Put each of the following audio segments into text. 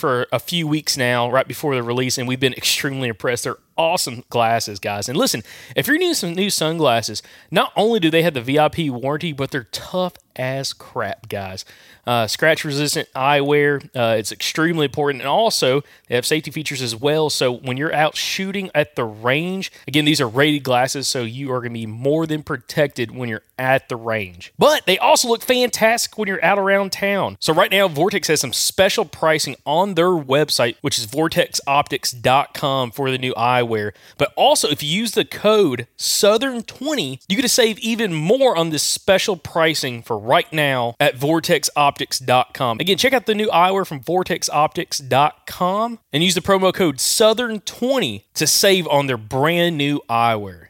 for a few weeks now, right before the release, and we've been extremely impressed. They're awesome glasses, guys. And listen, if you're needing some new sunglasses, not only do they have the VIP warranty, but they're tough as crap, guys. Uh, scratch resistant eyewear, uh, it's extremely important. And also, they have safety features as well. So when you're out shooting at the range, again, these are rated glasses, so you are going to be more than protected when you're at the range. But they also look fantastic when you're out around town. So right now, Vortex has some special pricing on their website, which is vortexoptics.com for the new eyewear. But also, if you use the code Southern20, you get to save even more on this special pricing for right now at vortexoptics.com. Again, check out the new eyewear from vortexoptics.com and use the promo code Southern20 to save on their brand new eyewear.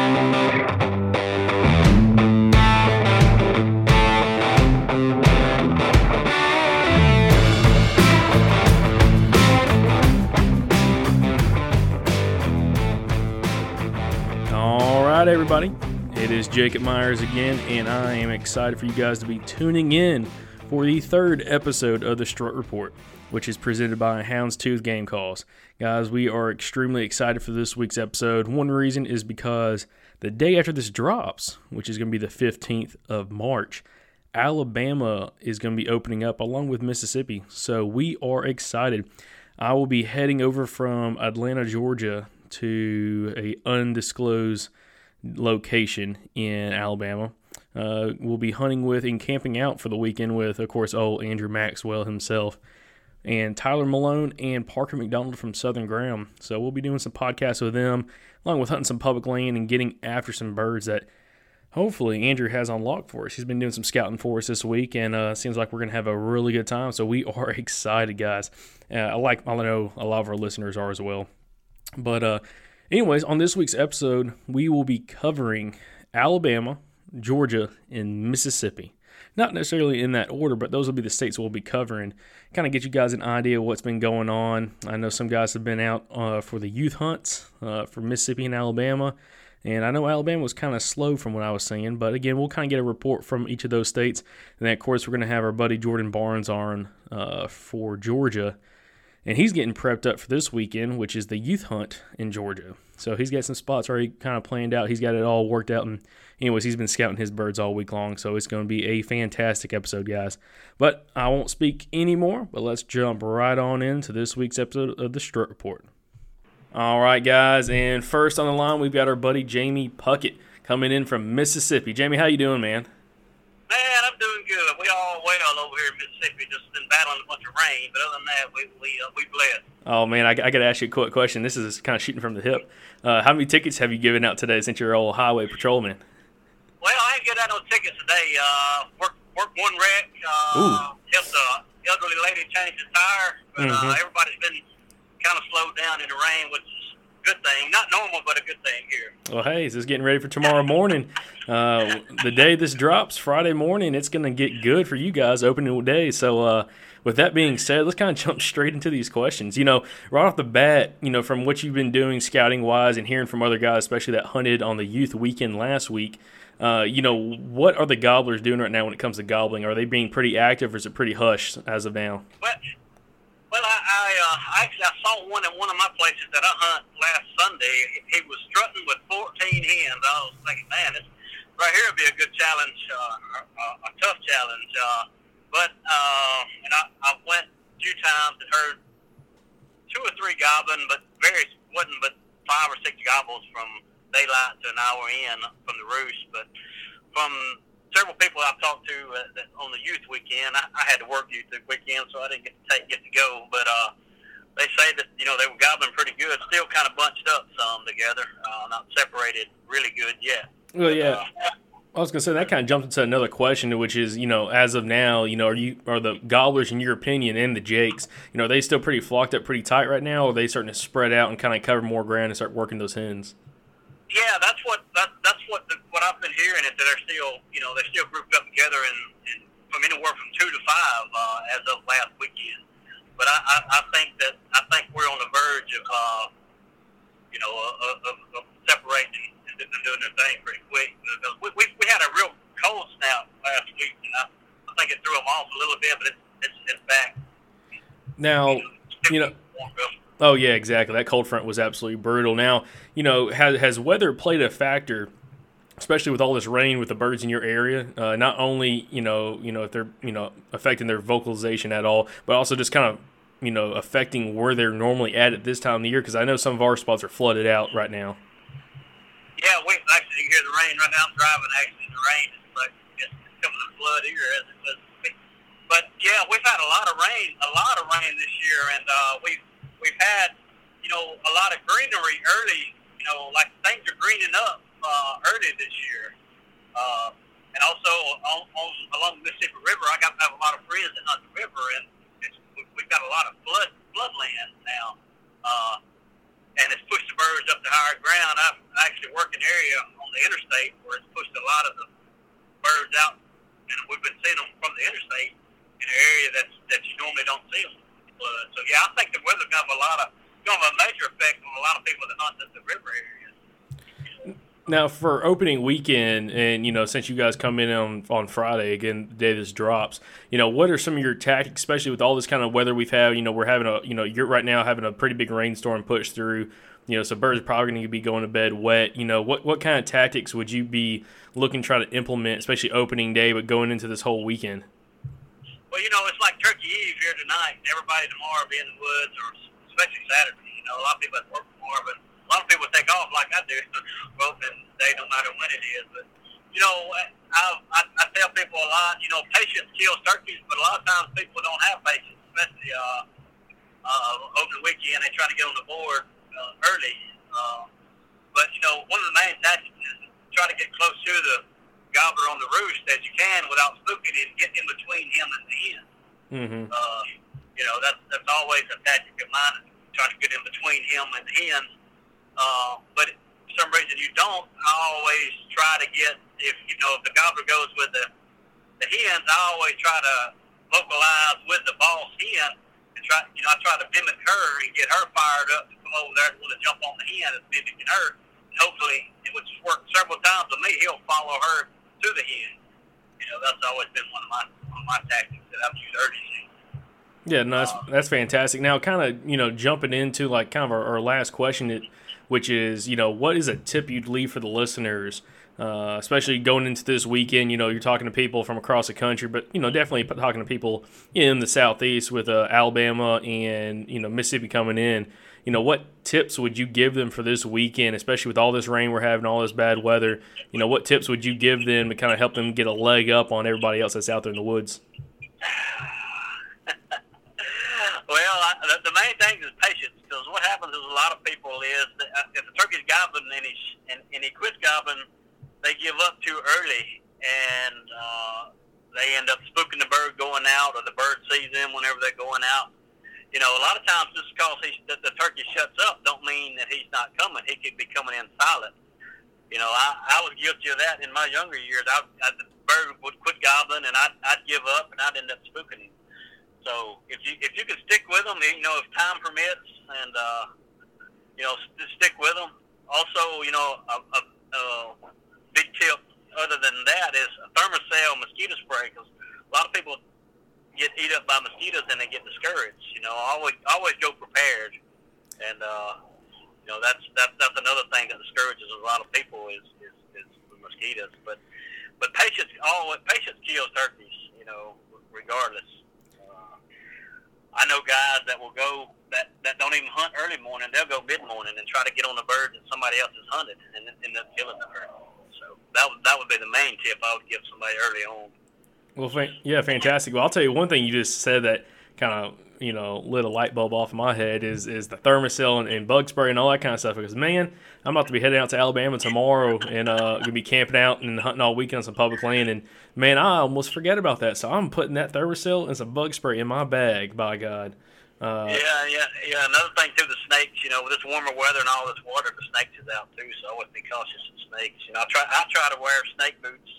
Everybody. It is Jacob Myers again, and I am excited for you guys to be tuning in for the third episode of the Strut Report, which is presented by Houndstooth Game Calls. Guys, we are extremely excited for this week's episode. One reason is because the day after this drops, which is going to be the 15th of March, Alabama is going to be opening up along with Mississippi. So we are excited. I will be heading over from Atlanta, Georgia to a undisclosed location in Alabama. Uh, we'll be hunting with and camping out for the weekend with, of course, old Andrew Maxwell himself and Tyler Malone and Parker McDonald from Southern Ground. So we'll be doing some podcasts with them, along with hunting some public land and getting after some birds that hopefully Andrew has on lock for us. He's been doing some scouting for us this week, and uh, seems like we're gonna have a really good time. So we are excited, guys. Uh, I like I know a lot of our listeners are as well. But uh, anyways, on this week's episode, we will be covering Alabama, Georgia, and Mississippi. Not necessarily in that order, but those will be the states we'll be covering. Kind of get you guys an idea of what's been going on. I know some guys have been out uh, for the youth hunts uh, for Mississippi and Alabama. And I know Alabama was kind of slow from what I was seeing, but again, we'll kind of get a report from each of those states. And then, of course, we're going to have our buddy Jordan Barnes on uh, for Georgia. And he's getting prepped up for this weekend, which is the youth hunt in Georgia. So he's got some spots already kind of planned out. He's got it all worked out. And, anyways, he's been scouting his birds all week long. So it's going to be a fantastic episode, guys. But I won't speak anymore, but let's jump right on into this week's episode of the Strut Report. All right, guys, and first on the line we've got our buddy Jamie Puckett coming in from Mississippi. Jamie, how you doing, man? Man, I'm doing good. We all well over here in Mississippi, just been battling a bunch of rain, but other than that, we we uh, we blessed. Oh man, I, I got to ask you a quick question. This is kind of shooting from the hip. Uh, how many tickets have you given out today since you're old highway patrolman? Well, I ain't getting out no tickets today. Uh, work work one wreck. Uh, helped a elderly lady change his tire, but Mhm. uh, everybody's been kind of slowed down in the rain, which good thing. Not normal, but a good thing here. Well, hey, is this is getting ready for tomorrow morning. Uh, the day this drops, Friday morning, it's going to get good for you guys opening day. So, uh, with that being said, let's kind of jump straight into these questions. You know, right off the bat, you know, from what you've been doing scouting wise and hearing from other guys, especially that hunted on the youth weekend last week, uh, you know, what are the gobblers doing right now when it comes to gobbling? Are they being pretty active or is it pretty hush as of now? Well, well, I, I uh, actually I saw one at one of my places that I hunt last Sunday. He was strutting with 14 hens. I was thinking, man, this right here would be a good challenge, uh, a, a tough challenge. Uh, but uh, and I, I went a few times and heard two or three gobbling, but very wasn't but five or six gobbles from daylight to an hour in from the roost. But from several people I've talked to uh, that on the youth weekend. I, I had to work youth weekend, so I didn't get to take, get to go. But uh, they say that you know they were gobbling pretty good. Still kind of bunched up some together, uh, not separated really good yet. Well, yeah. I was gonna say that kind of jumps into another question, which is, you know, as of now, you know, are you are the gobblers in your opinion and the jakes, you know, are they still pretty flocked up, pretty tight right now, or are they starting to spread out and kind of cover more ground and start working those hens? Yeah, that's what that, that's what the, what I've been hearing is that they're still you know they're still grouped up together and, and from anywhere from two to five uh, as of last weekend. But I, I, I think that I think we're on the verge of uh, you know of, of, of separating and, and doing their thing pretty quick. Because we, we we had a real cold snap last week, and I, I think it threw them off a little bit, but it's it's, it's back. Now, you know, Oh yeah, exactly. That cold front was absolutely brutal. Now, you know, has has weather played a factor, especially with all this rain with the birds in your area? Uh, not only you know, you know, if they're you know affecting their vocalization at all, but also just kind of you know affecting where they're normally at at this time of the year. Because I know some of our spots are flooded out right now. Yeah, we actually hear the rain right now. I'm driving actually the rain. It's like it's, coming to flood here as it does. But yeah, we've had a lot of rain, a lot of rain this year, and uh, we've we've had, you know, a lot of greenery early. You know, like things are greening up uh, early this year. Uh, and also on, on along the Mississippi River, I got I have a lot of friends that the river, and it's, we- we've got a lot of flood floodland now. Uh, and it's pushed the birds up to higher ground. I actually work in an area on the interstate where it's pushed a lot of the birds out, and we've been seeing them from the interstate in an area that's that you normally don't see them. Flood. So yeah, I think the weather's gonna have a lot of gonna have a major effect on a lot of people that hunt the, the river areas. Now, for opening weekend, and you know, since you guys come in on on Friday again, the day this drops, you know, what are some of your tactics, especially with all this kind of weather we've had? You know, we're having a, you know, you're right now having a pretty big rainstorm push through. You know, so birds are probably going to be going to bed wet. You know, what what kind of tactics would you be looking to try to implement, especially opening day, but going into this whole weekend? Well, you know, it's like Turkey Eve here tonight. and Everybody tomorrow will be in the woods, or especially Saturday. You know, a lot of people have to work tomorrow, but a lot of people take off like I do, open day no matter when it is. But you know, I, I I tell people a lot. You know, patience kills turkeys, but a lot of times people don't have patience, especially uh, uh, over the weekend. They try to get on the board uh, early. Uh, but you know, one of the main tactics is try to get close to the gobbler on the roost as you can without spooking it, get in between him and the hen. Mm-hmm. Uh, you know, that's that's always a tactic of mine, trying to get in between him and the hen. Uh, but for some reason you don't. I always try to get if you know if the gobbler goes with the the hens, I always try to localize with the boss hen and try. You know, I try to mimic her and get her fired up to come over there and want to jump on the hen and mimicking her. And hopefully, which has worked several times with me, he'll follow her to the hen. You know, that's always been one of my one of my tactics that I've used season. Yeah, no, that's, that's fantastic. Now, kind of, you know, jumping into like kind of our, our last question, which is, you know, what is a tip you'd leave for the listeners, uh, especially going into this weekend? You know, you're talking to people from across the country, but you know, definitely talking to people in the southeast with uh, Alabama and you know Mississippi coming in. You know, what tips would you give them for this weekend, especially with all this rain we're having, all this bad weather? You know, what tips would you give them to kind of help them get a leg up on everybody else that's out there in the woods? Well, I, the, the main thing is patience, because what happens is a lot of people is that uh, if the turkey's gobbling and he and, and he quits gobbling, they give up too early, and uh, they end up spooking the bird going out, or the bird sees them whenever they're going out. You know, a lot of times just because he, the, the turkey shuts up, don't mean that he's not coming. He could be coming in silent. You know, I, I was guilty of that in my younger years. I, I the bird would quit gobbling, and I'd, I'd give up, and I'd end up spooking him. So if you if you can stick with them, you know, if time permits, and uh, you know, st- stick with them. Also, you know, a, a, a big tip other than that is a Thermacell mosquito spray because a lot of people get eat up by mosquitoes and they get discouraged. You know, always always go prepared, and uh, you know that's that's that's another thing that discourages a lot of people is is, is mosquitoes. But but patience always patience kills turkeys. You know, regardless. I know guys that will go that that don't even hunt early morning. They'll go mid morning and try to get on the bird that somebody else has hunted and end up killing the bird. So that would that would be the main tip I would give somebody early on. Well, fa- yeah, fantastic. Well, I'll tell you one thing you just said that kind of you know lit a light bulb off in my head is is the Thermacell and, and bug spray and all that kind of stuff. Because man, I'm about to be heading out to Alabama tomorrow and uh, gonna be camping out and hunting all weekend on some public land. And man, I almost forget about that. So I'm putting that Thermacell and some bug spray in my bag. By God. Uh, yeah, yeah, yeah. Another thing too, the snakes. You know, with this warmer weather and all this water, the snakes is out too. So I always be cautious of snakes. You know, I try I try to wear snake boots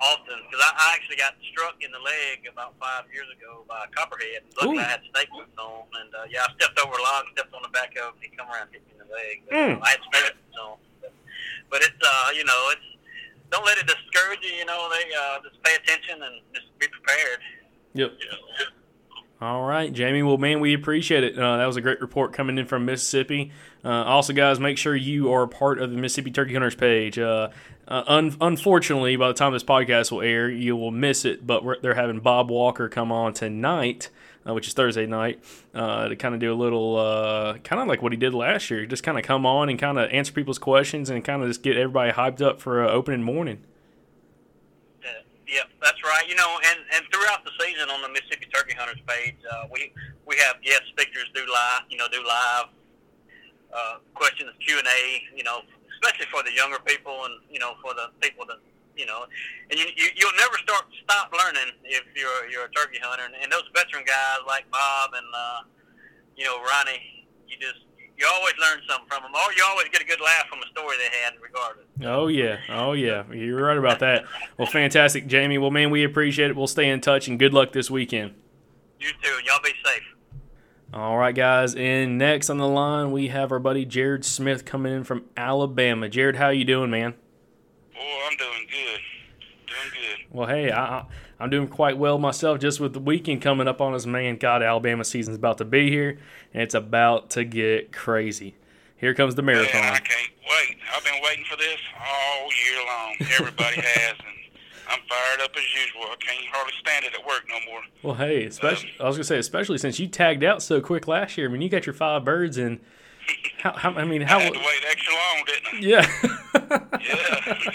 often because I, I actually got struck in the leg about five years ago by a copperhead. Luckily, I had snake boots on, and uh, yeah, I stepped over a log, stepped on the back of it, and he come around and hit me in the leg. But, Mm. uh, I had snake boots on, but, but it's uh, you know, it's don't let it discourage you. You know, they uh, just pay attention and just be prepared. Yep. All right, Jamie. Well, man, we appreciate it. Uh, that was a great report coming in from Mississippi. Uh, also, guys, make sure you are a part of the Mississippi Turkey Hunters page. Uh, uh, un- unfortunately, by the time this podcast will air, you will miss it. But they're having Bob Walker come on tonight, uh, which is Thursday night, uh, to kind of do a little, uh, kind of like what he did last year. Just kind of come on and kind of answer people's questions and kind of just get everybody hyped up for uh, opening morning. Yeah, that's right. You know, and, and throughout the season on the Mississippi Turkey Hunters page, uh, we we have guest speakers do live, you know, do live questions Q and A. You know, especially for the younger people and you know for the people that you know, and you, you you'll never start stop learning if you're you're a turkey hunter. And, and those veteran guys like Bob and uh, you know Ronnie, you just you always learn something from them, or you always get a good laugh from a story they had, regardless. Oh yeah, oh yeah, you're right about that. Well, fantastic, Jamie. Well, man, we appreciate it. We'll stay in touch and good luck this weekend. You too, y'all be safe. All right, guys. And next on the line, we have our buddy Jared Smith coming in from Alabama. Jared, how you doing, man? Oh, I'm doing good. Doing good. Well, hey, I, I'm doing quite well myself. Just with the weekend coming up on us, man. God, Alabama season's about to be here, and it's about to get crazy. Here comes the marathon. Man, I can't wait. I've been waiting for this all year long. Everybody has, and I'm fired up as usual. I can't hardly stand it at work no more. Well, hey, especially I was gonna say, especially since you tagged out so quick last year. I mean, you got your five birds, and how, how I mean, how I had to wait extra long, didn't I? yeah, Yeah.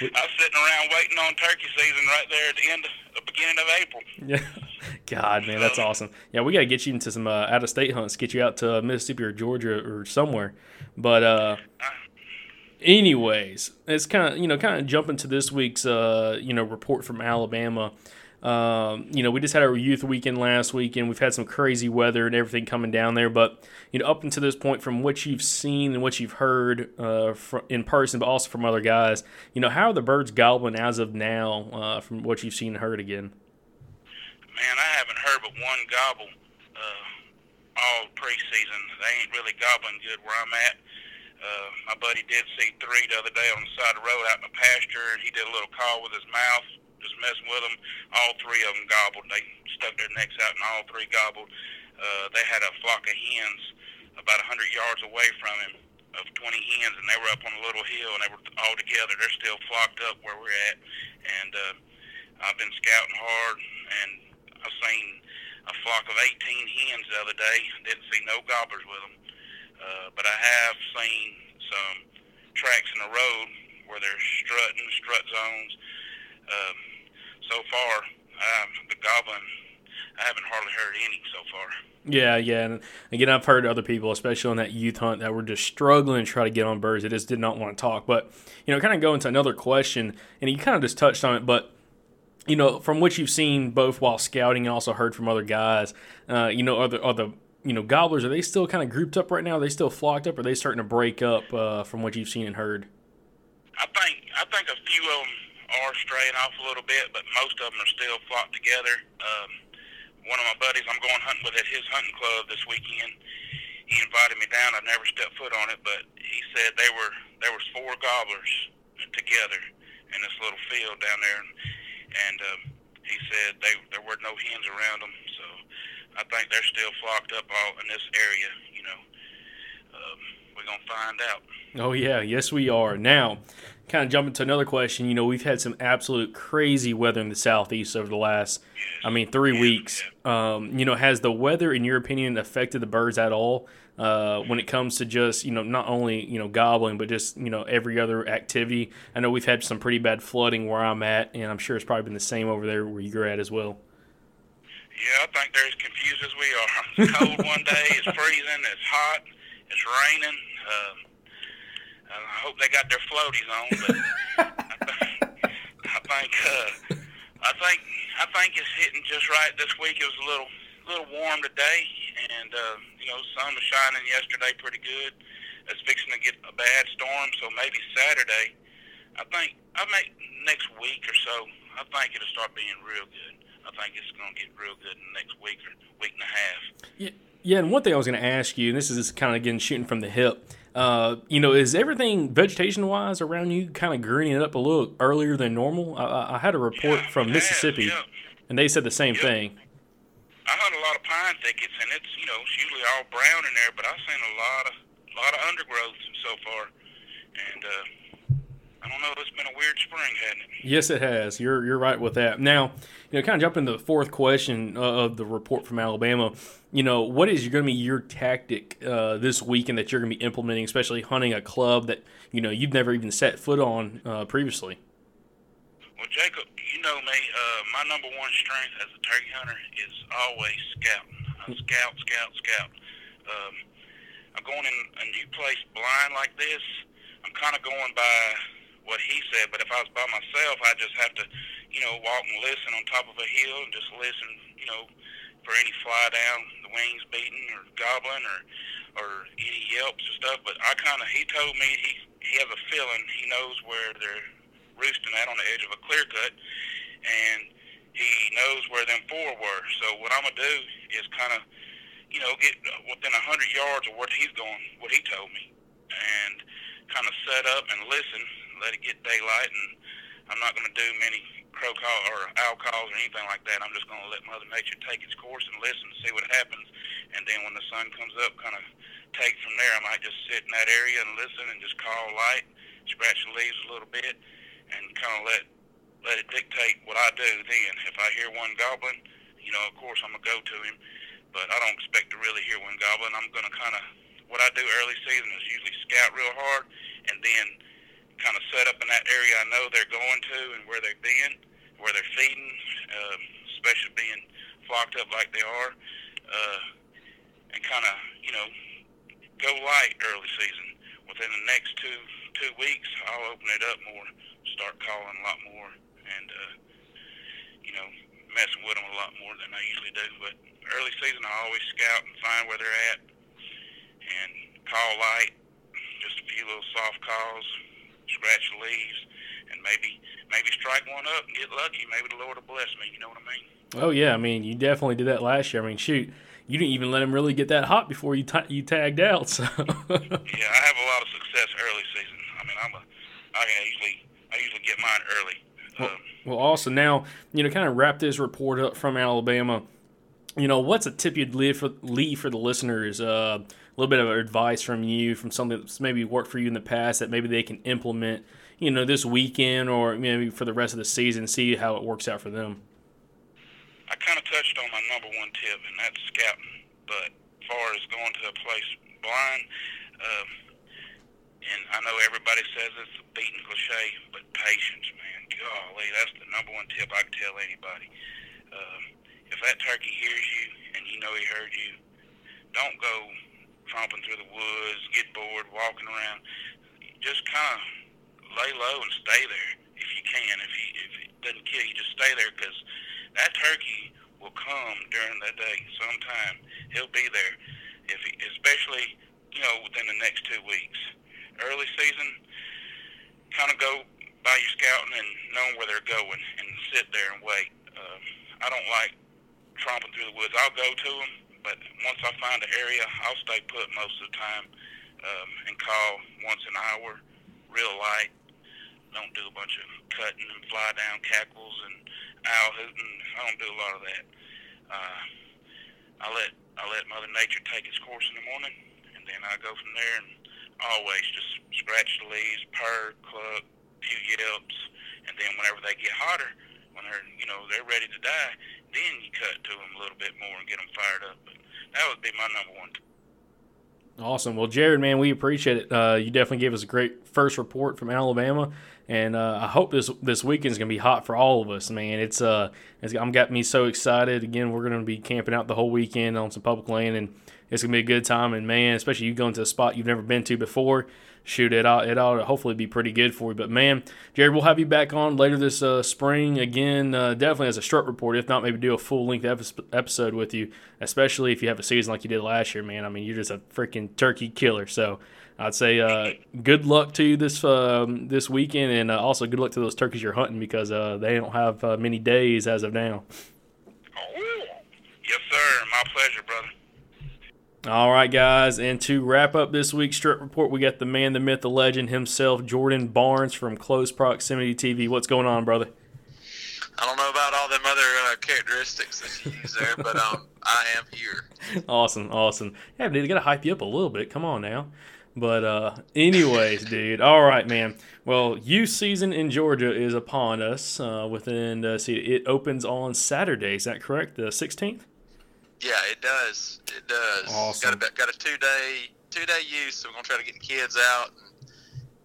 I was sitting around waiting on turkey season right there at the end, of, the beginning of April. yeah. God, man, that's awesome. Yeah, we got to get you into some uh, out of state hunts, get you out to Mississippi or Georgia or somewhere. But uh, anyways, it's kind of you know kind of jumping to this week's uh, you know report from Alabama. Um, you know, we just had our youth weekend last weekend. We've had some crazy weather and everything coming down there, but you know, up until this point, from what you've seen and what you've heard uh, fr- in person, but also from other guys, you know, how are the birds gobbling as of now uh, from what you've seen and heard again? Man, I haven't heard but one gobble uh, all preseason. They ain't really gobbling good where I'm at. Uh, my buddy did see three the other day on the side of the road out in the pasture, and he did a little call with his mouth, just messing with them. All three of them gobbled. They stuck their necks out, and all three gobbled. Uh, they had a flock of hens about 100 yards away from him of 20 hens, and they were up on a little hill, and they were all together. They're still flocked up where we're at, and uh, I've been scouting hard, and I've seen a flock of 18 hens the other day. Didn't see no gobblers with them. Uh, but I have seen some tracks in the road where they're strutting, strut zones. Um, so far, the goblin, I haven't hardly heard any so far. Yeah, yeah. And again, I've heard other people, especially on that youth hunt, that were just struggling to try to get on birds. They just did not want to talk. But, you know, kind of go into another question, and you kind of just touched on it, but you know, from what you've seen both while scouting and also heard from other guys, uh, you know, are the, are the you know gobblers are they still kind of grouped up right now? Are they still flocked up? Or are they starting to break up uh, from what you've seen and heard? I think I think a few of them are straying off a little bit, but most of them are still flocked together. Um, one of my buddies I'm going hunting with at his hunting club this weekend. He invited me down. I've never stepped foot on it, but he said they were there was four gobblers together in this little field down there, and, and um, he said they there were no hens around them. So I think they're still flocked up all in this area. You know, um, we're gonna find out. Oh yeah, yes we are. Now, kind of jumping to another question. You know, we've had some absolute crazy weather in the southeast over the last, I mean, three Yeah, weeks. Um, you know, has the weather, in your opinion, affected the birds at all uh, when it comes to just you know not only you know gobbling, but just you know every other activity? I know we've had some pretty bad flooding where I'm at, and I'm sure it's probably been the same over there where you're at as well. Yeah, I think they're as confused as we are. It's cold one day, it's freezing, it's hot, it's raining. Um, I hope they got their floaties on, but I think uh, I think I think it's hitting just right this week. It was a little little warm today, and uh, you know, sun was shining yesterday pretty good. It's fixing to get a bad storm, so maybe Saturday. I think I may next week or so. I think it'll start being real good. I think it's going to get real good in the next week or week and a half. Yeah, yeah. And one thing I was going to ask you, and this is kind of again shooting from the hip. Uh, you know, is everything vegetation wise around you kind of greening up a little earlier than normal? I- I, had a report Yeah, from it has, Mississippi, yeah. and they said the same Yep. thing. I hunt a lot of pine thickets, and it's you know it's usually all brown in there, but I've seen a lot of lot of undergrowth so far, and uh, I don't know. It's been a weird spring, hasn't it? Yes, it has. You're you're right with that. Now, you know, kind of jumping to the fourth question uh, of the report from Alabama. You know, what is going to be your tactic uh, this weekend that you're going to be implementing, especially hunting a club that you know you've never even set foot on uh, previously? Well, Jacob, you know me. Uh, my number one strength as a turkey hunter is always scouting. I scout, scout, scout. Um, I'm going in a new place blind like this. I'm kind of going by what he said, but if I was by myself, I just have to, you know, walk and listen on top of a hill and just listen, you know, for any fly down, the wings beating or gobbling or or any yelps or stuff. But I kind of, he told me he he has a feeling he knows where they're roosting at on the edge of a clear cut, and he knows where them four were. So what I'm gonna do is kind of, you know, get within a hundred yards of what he's going, what he told me, and kind of set up and listen, let it get daylight, and I'm not going to do many crow call or owl calls or anything like that. I'm just going to let Mother Nature take its course and listen, to see what happens, and then when the sun comes up, kind of take from there. I might just sit in that area and listen and just call light, scratch the leaves a little bit, and kind of let let it dictate what I do. Then, if I hear one goblin, you know, of course I'm gonna go to him but I don't expect to really hear one goblin. I'm to kind of what I do early season is usually scout real hard and then kind of set up in that area I know they're going to and where they've been, where they're feeding, uh, especially being flocked up like they are, uh, and kind of you know go light early season. Within the next two two weeks, I'll open it up more, start calling a lot more, and uh, you know messing with them a lot more than I usually do. But early season, I always scout and find where they're at and call light, just a few little soft calls, scratch the leaves, and maybe maybe strike one up and get lucky. Maybe the Lord will bless me. You know what I mean? Oh yeah, I mean you definitely did that last year. I mean shoot, you didn't even let him really get that hot before you t- you tagged out. So yeah, I have a lot of success early season. I mean I'm a I usually I usually get mine early. Well, um, well also now you know kind of wrap this report up from Alabama you know, what's a tip you'd leave for, leave for the listeners? Uh, little bit of advice from you, from something that's maybe worked for you in the past that maybe they can implement, you know, this weekend or maybe for the rest of the season, see how it works out for them. I kind of touched on my number one tip, and that's scouting. But as far as going to a place blind, um, and I know everybody says it's a beaten cliche, but patience, man. Golly, that's the number one tip I can tell anybody. Um, if that turkey hears you and you know he heard you, don't go tromping through the woods, get bored, walking around. Just kind of lay low and stay there if you can. If he if it doesn't kill you, just stay there because that turkey will come during the day sometime. He'll be there, if he, especially you know within the next two weeks. Early season, kind of go by your scouting and knowing where they're going and sit there and wait. Um, I don't like tromping through the woods. I'll go to them, but once I find an area, I'll stay put most of the time um, and call once an hour, real light. Don't do a bunch of cutting and fly down cackles and owl hooting. I don't do a lot of that. Uh, I let I let Mother Nature take its course in the morning, and then I go from there and always just scratch the leaves, purr, cluck, few yelps, and then whenever they get hotter, when they're you know they're ready to die, then you cut to them a little bit more and get them fired up. But that would be my number one. Awesome. Well, Jared, man, we appreciate it. Uh, you definitely gave us a great first report from Alabama, and uh, I hope this this weekend is gonna be hot for all of us, man. It's uh, it's I'm got me so excited. Again, we're gonna be camping out the whole weekend on some public land, and it's gonna be a good time. And man, especially you going to a spot you've never been to before, shoot, it ought, it ought hopefully be pretty good for you. But man, Jared, we'll have you back on later this uh, spring again, uh, definitely as a short report. If not, maybe do a full length episode with you, especially if you have a season like you did last year, man. I mean, you're just a freaking turkey killer. So I'd say uh, good luck to you this um, this weekend, and uh, also good luck to those turkeys you're hunting because uh, they don't have uh, many days as of now. Yes, sir. My pleasure, brother. All right, guys, and to wrap up this week's Strut Report, we got the man, the myth, the legend himself, Jordan Barnes from Close Proximity TV. What's going on, brother? I don't know about all them other uh, characteristics that you use there, but um, I am here. Awesome, awesome. Yeah, dude, I gotta hype you up a little bit. Come on now. But uh, anyways, dude. All right, man. Well, youth season in Georgia is upon us. Uh, within uh, see, it opens on Saturday. Is that correct? The sixteenth. Yeah, it does. It does. Awesome. Got a got a two day two day use, so we're gonna try to get the kids out and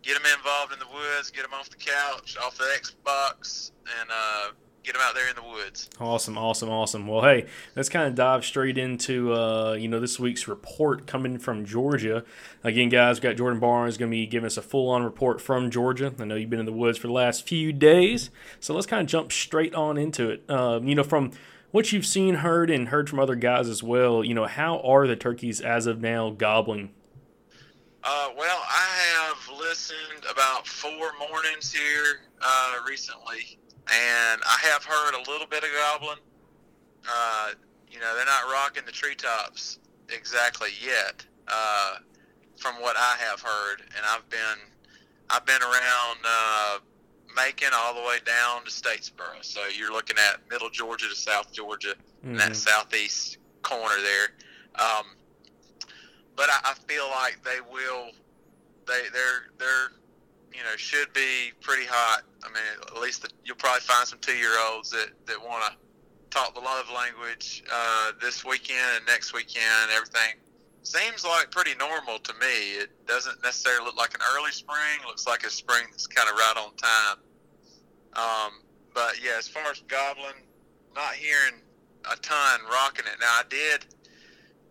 get them involved in the woods, get them off the couch, off the Xbox, and uh, get them out there in the woods. Awesome, awesome, awesome. Well, hey, let's kind of dive straight into uh, you know this week's report coming from Georgia. Again, guys, we've got Jordan Barnes going to be giving us a full-on report from Georgia. I know you've been in the woods for the last few days, so let's kind of jump straight on into it. Uh, you know, from what you've seen, heard, and heard from other guys as well, you know, how are the turkeys as of now gobbling? Uh, well, I have listened about four mornings here uh, recently, and I have heard a little bit of gobbling. Uh, you know, they're not rocking the treetops exactly yet. Uh, from what I have heard, and I've been I've been around uh, Macon all the way down to Statesboro. So you're looking at Middle Georgia to South Georgia, mm-hmm. that southeast corner there. Um, but I, I feel like they will. They they're they're you know should be pretty hot. I mean, at least the, you'll probably find some two year olds that that want to talk the love language uh, this weekend and next weekend. Everything seems like pretty normal to me. It doesn't necessarily look like an early spring. It looks like a spring that's kind of right on time. Um, but yeah, as far as gobbling, not hearing a ton rocking it. Now I did.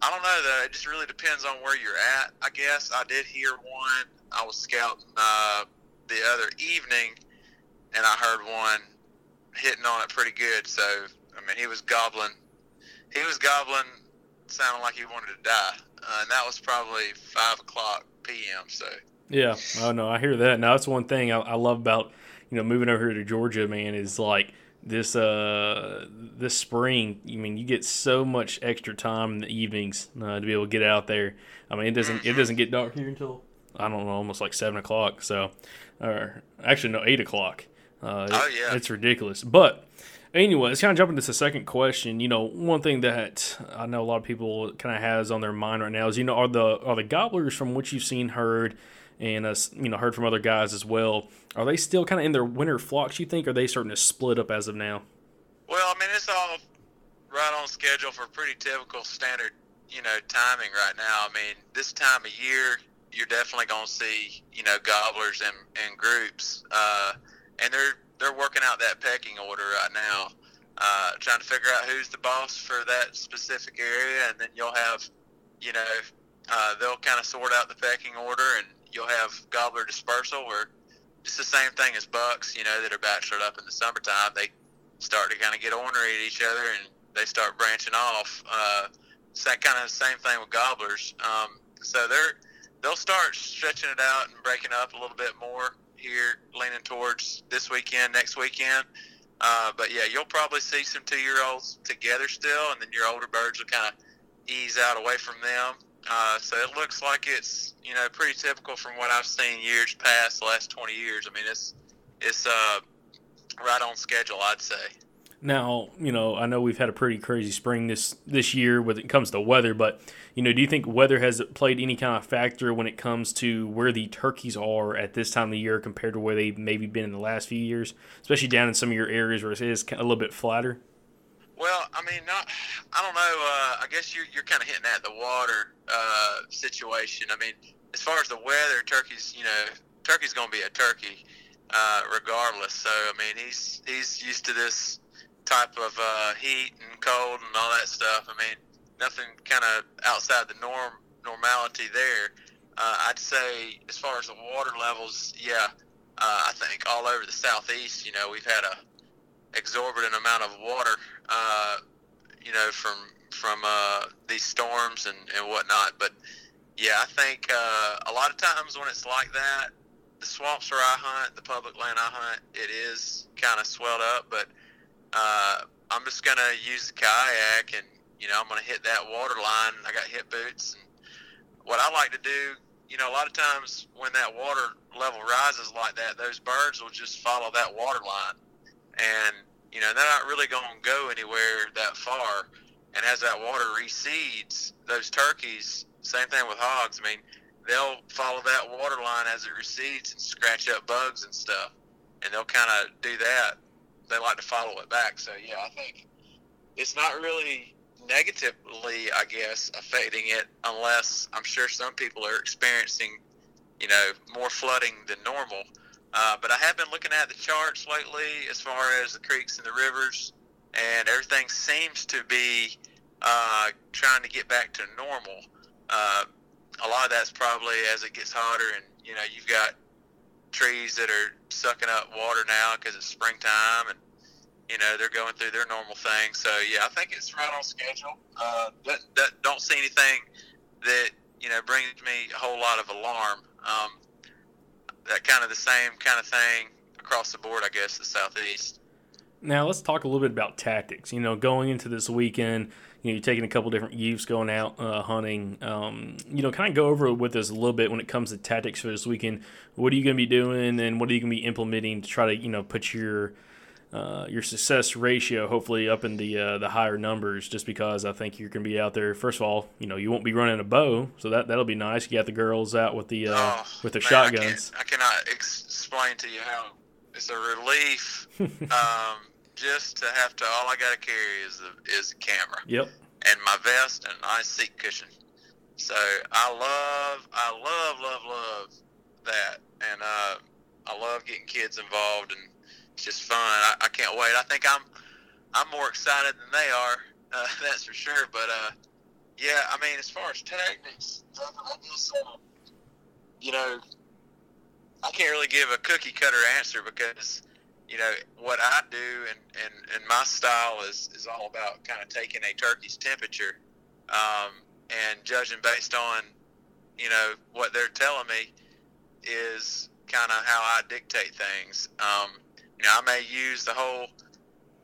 I don't know though. It just really depends on where you're at. I guess I did hear one. I was scouting uh, the other evening, and I heard one hitting on it pretty good. So I mean, he was gobbling. He was gobbling, sounding like he wanted to die, uh, and that was probably five o'clock p.m. So. Yeah, oh no, I hear that. Now that's one thing I, I love about you know moving over here to Georgia, man, is like this uh this spring i mean you get so much extra time in the evenings uh, to be able to get out there. I mean it doesn't it doesn't get dark here until i don't know almost like seven o'clock so or actually no eight o'clock. Uh, oh yeah. it's ridiculous. But anyway let's kind of jump into the second question you know one thing that i know a lot of people kind of has on their mind right now is you know are the are the gobblers from what you've seen heard and uh, you know heard from other guys as well. Are they still kind of in their winter flocks? You think? Are they starting to split up as of now? Well, I mean, it's all right on schedule for pretty typical standard, you know, timing right now. I mean, this time of year, you're definitely going to see, you know, gobblers in, in groups, uh, and they're they're working out that pecking order right now, uh, trying to figure out who's the boss for that specific area, and then you'll have, you know, uh, they'll kind of sort out the pecking order, and you'll have gobbler dispersal where it's the same thing as bucks, you know, that are bachelored up in the summertime. They start to kind of get ornery at each other and they start branching off. Uh, it's that kind of same thing with gobblers. Um, so they're they'll start stretching it out and breaking up a little bit more here, leaning towards this weekend, next weekend. Uh, but yeah, you'll probably see some two year olds together still, and then your older birds will kind of ease out away from them. Uh, so it looks like it's you know pretty typical from what I've seen years past, the last twenty years. I mean, it's it's uh, right on schedule, I'd say. Now, you know, I know we've had a pretty crazy spring this this year when it comes to weather, but you know, do you think weather has played any kind of factor when it comes to where the turkeys are at this time of the year compared to where they've maybe been in the last few years, especially down in some of your areas where it is a little bit flatter? Well, I mean, not. I don't know. Uh, I guess you're you're kind of hitting at the water uh, situation. I mean, as far as the weather, turkey's you know turkey's going to be a turkey uh, regardless. So I mean, he's he's used to this type of uh, heat and cold and all that stuff. I mean, nothing kind of outside the norm normality there. Uh, I'd say as far as the water levels, yeah, uh, I think all over the southeast, you know, we've had a exorbitant amount of water, uh, you know, from from uh, these storms and, and whatnot. But yeah, I think uh, a lot of times when it's like that, the swamps where I hunt, the public land I hunt, it is kind of swelled up. But uh, I'm just gonna use the kayak and you know I'm gonna hit that water line. I got hip boots. And what I like to do, you know, a lot of times when that water level rises like that, those birds will just follow that water line and you know they're not really going to go anywhere that far. And as that water recedes, those turkeys, same thing with hogs. I mean, they'll follow that water line as it recedes and scratch up bugs and stuff, and they'll kind of do that. They like to follow it back. So yeah, I think it's not really negatively, I guess, affecting it unless I'm sure some people are experiencing, you know, more flooding than normal. Uh, but I have been looking at the charts lately as far as the creeks and the rivers, and everything seems to be uh, trying to get back to normal. Uh, a lot of that's probably as it gets hotter, and you know you've got trees that are sucking up water now because it's springtime, and you know they're going through their normal thing. So yeah, I think it's right on schedule. Uh, but that, don't see anything that you know brings me a whole lot of alarm. Um, that kind of the same kind of thing across the board, I guess, the southeast. Now let's talk a little bit about tactics. You know, going into this weekend, you know, you're taking a couple different youths going out uh, hunting. Um, you know, kind of go over with us a little bit when it comes to tactics for this weekend. What are you going to be doing, and what are you going to be implementing to try to you know put your uh, your success ratio hopefully up in the uh, the higher numbers just because I think you're going to be out there. First of all, you know you won't be running a bow, so that that'll be nice. You got the girls out with the uh, oh, with the man, shotguns. I, cannot explain to you how it's a relief um, just to have to. All I got to carry is the is the camera. Yep. And my vest and a nice seat cushion. So I love, I love, love, love that, and uh, I love getting kids involved and it's just fun. I, I can't wait. I think I'm I'm more excited than they are. Uh, that's for sure. But uh, yeah, I mean, as far as I guess uh, you know, I can't really give a cookie cutter answer because you know what I do and and, and my style is is all about kind of taking a turkey's temperature um, and judging based on you know what they're telling me is kind of how I dictate things. Um, you know, I may use the whole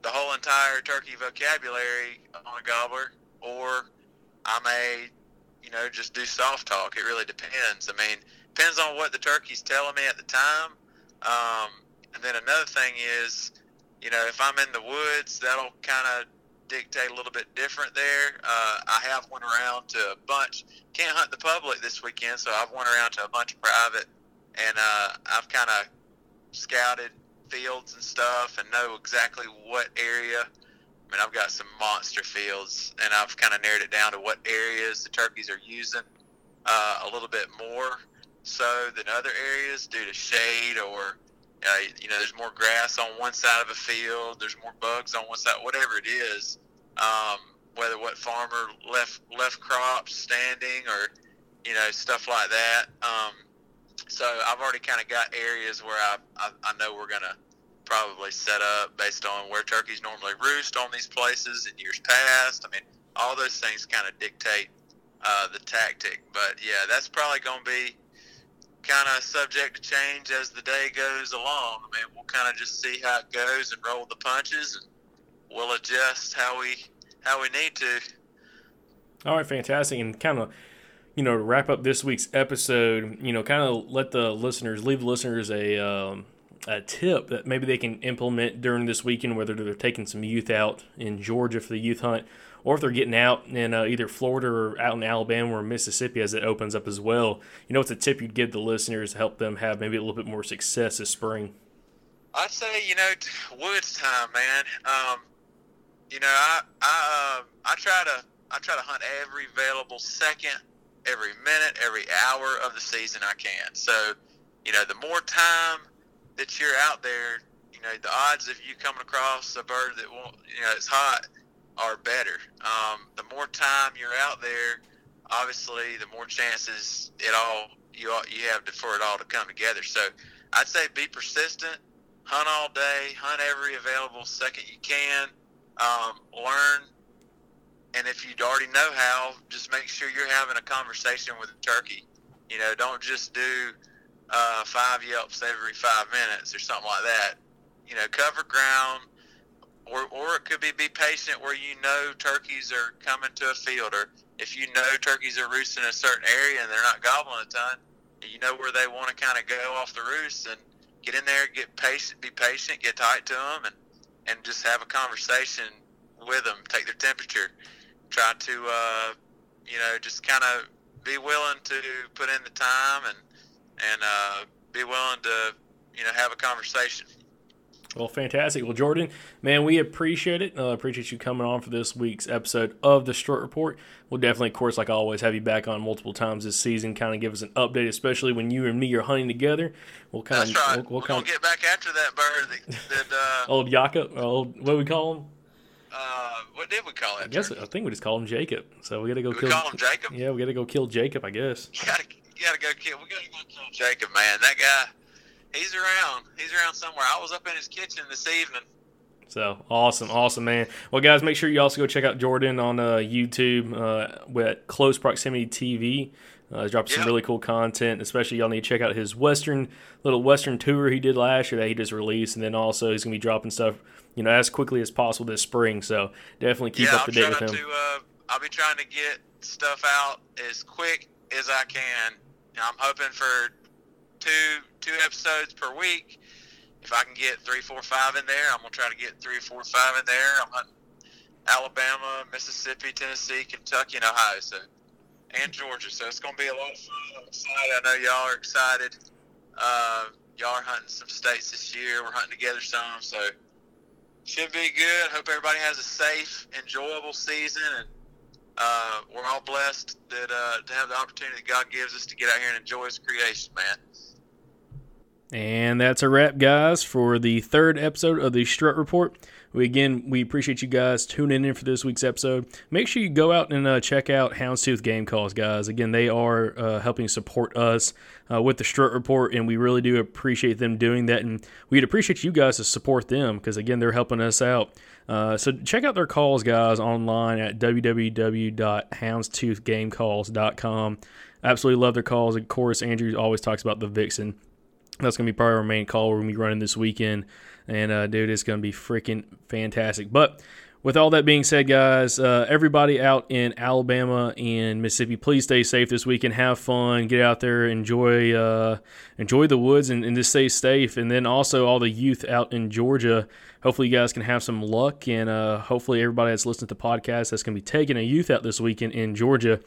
the whole entire turkey vocabulary on a gobbler, or I may, you know, just do soft talk. It really depends. I mean, depends on what the turkey's telling me at the time. Um, and then another thing is, you know, if I'm in the woods, that'll kind of dictate a little bit different there. Uh, I have went around to a bunch. Can't hunt the public this weekend, so I've went around to a bunch of private, and uh, I've kind of scouted fields and stuff and know exactly what area. I mean, I've got some monster fields, and I've kind of narrowed it down to what areas the turkeys are using uh, a little bit more so than other areas due to shade or uh, you know, there's more grass on one side of a field, there's more bugs on one side, whatever it is. Um, whether what farmer left left crops standing or you know stuff like that. Um, so I've already kind of got areas where I, I, I know we're to probably set up based on where turkeys normally roost on these places in years past. I mean, all those things kind of dictate uh, the tactic. But yeah, that's probably to be kind of subject to change as the day goes along. I mean, we'll kind of just see how it goes and roll the punches, and we'll adjust how we how we need to. All right, fantastic, and kind of you know, to wrap up this week's episode, you know, kind of let the listeners, leave the listeners a, um, a tip that maybe they can implement during this weekend, whether they're taking some youth out in Georgia for the youth hunt, or if they're getting out in uh, either Florida or out in Alabama or Mississippi as it opens up as well. You know, what's a tip you'd give the listeners to help them have maybe a little bit more success this spring? I'd say, you know, woods time, man. Um, you know, I I uh, I try to I try to hunt every available second every minute, every hour of the season I can. So, you know, the more time that you're out there, you know, the odds of you coming across a bird that won't, you know, it's hot are better. Um, the more time you're out there, obviously, the more chances it all you you have to, for it all to come together. So, I'd say be persistent, hunt all day, hunt every available second you can, um, learn and if you already know how, just make sure you're having a conversation with the turkey. You know, don't just do uh, five yelps every five minutes or something like that. You know, cover ground, or or it could be be patient where you know turkeys are coming to a field, or if you know turkeys are roosting in a certain area and they're not gobbling a ton, you know where they want to kind of go off the roost and get in there, get patient, be patient, get tight to them, and and just have a conversation with them, take their temperature try to uh, you know just kind of be willing to put in the time and and uh, be willing to you know have a conversation. Well, fantastic. Well, Jordan, man, we appreciate it. Uh, appreciate you coming on for this week's episode of the Strut Report. We'll definitely, of course, like always, have you back on multiple times this season. Kind of give us an update, especially when you and me are hunting together. We'll kind That's of, right. we'll, we'll We're kind gonna get back after that bird that, that uh, old Yaka, old what do we call him? uh, what did we call it? I guess I think we just called him Jacob. So we got to go we kill. call him Jacob. Yeah, we got to go kill Jacob. I guess. You gotta, you gotta go kill. We gotta go kill Jacob, man. That guy, he's around. He's around somewhere. I was up in his kitchen this evening. So awesome, awesome, man. Well, guys, make sure you also go check out Jordan on uh, YouTube uh, with Close Proximity TV. Uh, he's dropping some really cool content. Especially, y'all need to check out his Western little Western tour he did last year that he just released, and then also he's gonna be dropping stuff, you know, as quickly as possible this spring. So definitely keep yeah, up to date with him. to uh, I'll be trying to get stuff out as quick as I can. I'm hoping for two two episodes per week. If I can get three, four, five in there, I'm gonna try to get three, four, five in there. I'm hunting Alabama, Mississippi, Tennessee, Kentucky, and Ohio. So and Georgia. So it's gonna be a lot of fun. I'm excited. I know y'all are excited. Uh, y'all are hunting some states this year. We're hunting together some, so should be good. Hope everybody has a safe, enjoyable season, and uh, we're all blessed that uh, to have the opportunity that God gives us to get out here and enjoy His creation, man. And that's a wrap, guys, for the third episode of the Strut Report. We again, we appreciate you guys tuning in for this week's episode. Make sure you go out and uh, check out Houndstooth Game Calls, guys. Again, they are uh, helping support us uh, with the Strut Report, and we really do appreciate them doing that. And we'd appreciate you guys to support them because again, they're helping us out. Uh, so check out their calls, guys, online at www.houndstoothgamecalls.com. Absolutely love their calls. Of course, Andrew always talks about the Vixen. That's to be probably our main call we're to be running this weekend. And uh, dude, it's to be freaking fantastic. But with all that being said, guys, uh, everybody out in Alabama and Mississippi, please stay safe this weekend. Have fun, get out there, enjoy, uh, enjoy the woods, and, and, just stay safe. And then also all the youth out in Georgia. Hopefully, you guys can have some luck, and uh, hopefully, everybody that's listening to the podcast that's going to be taking a youth out this weekend in Georgia.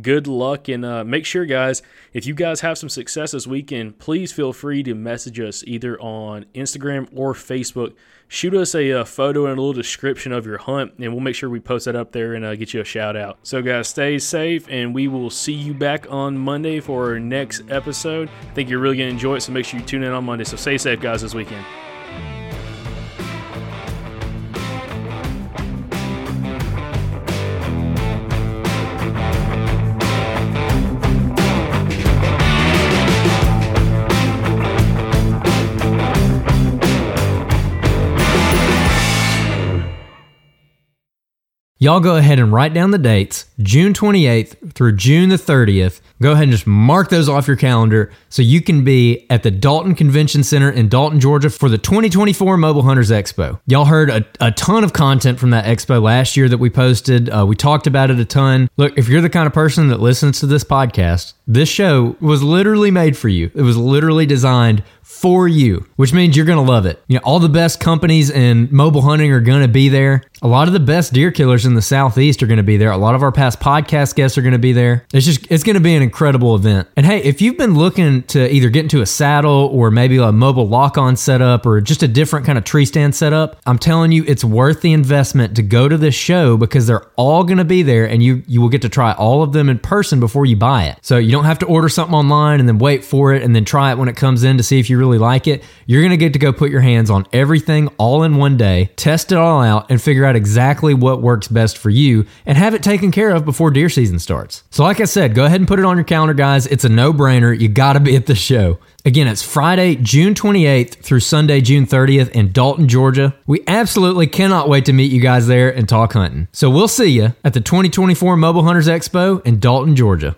Good luck, and uh, make sure, guys, if you guys have some success this weekend, please feel free to message us either on Instagram or Facebook shoot us a, a, uh, photo and a little description of your hunt, and we'll make sure we post that up there and uh, get you a shout out. So, guys, stay safe, and we will see you back on Monday for our next episode. I think you're really going to enjoy it, so make sure you tune in on Monday. So, stay safe, guys, this weekend. Y'all go ahead and write down the dates, June 28th through June the 30th. Go ahead and just mark those off your calendar so you can be at the Dalton Convention Center in Dalton, Georgia for the 2024 Mobile Hunters Expo. Y'all heard a, a ton of content from that expo last year that we posted. Uh, we talked about it a ton. Look, if you're the kind of person that listens to this podcast, this show was literally made for you. It was literally designed for you, which means you're going to love it. You know, all the best companies in mobile hunting are going to be there. A lot of the best deer killers in the southeast are going to be there. A lot of our past podcast guests are going to be there. It's just it's going to be an incredible event. And hey, if you've been looking to either get into a saddle or maybe a mobile lock-on setup or just a different kind of tree stand setup, I'm telling you it's worth the investment to go to this show because they're all going to be there and you you will get to try all of them in person before you buy it. So you don't have to order something online and then wait for it and then try it when it comes in to see if really like it. You're going to get to go put your hands on everything all in one day, test it all out, and figure out exactly what works best for you and have it taken care of before deer season starts. So, like I said, go ahead and put it on your calendar, guys. It's a no brainer. You got to be at the show. Again, it's Friday, June 28th through Sunday, June 30th in Dalton, Georgia. We absolutely cannot wait to meet you guys there and talk hunting. So we'll see you at the 2024 Mobile Hunters Expo in Dalton, Georgia.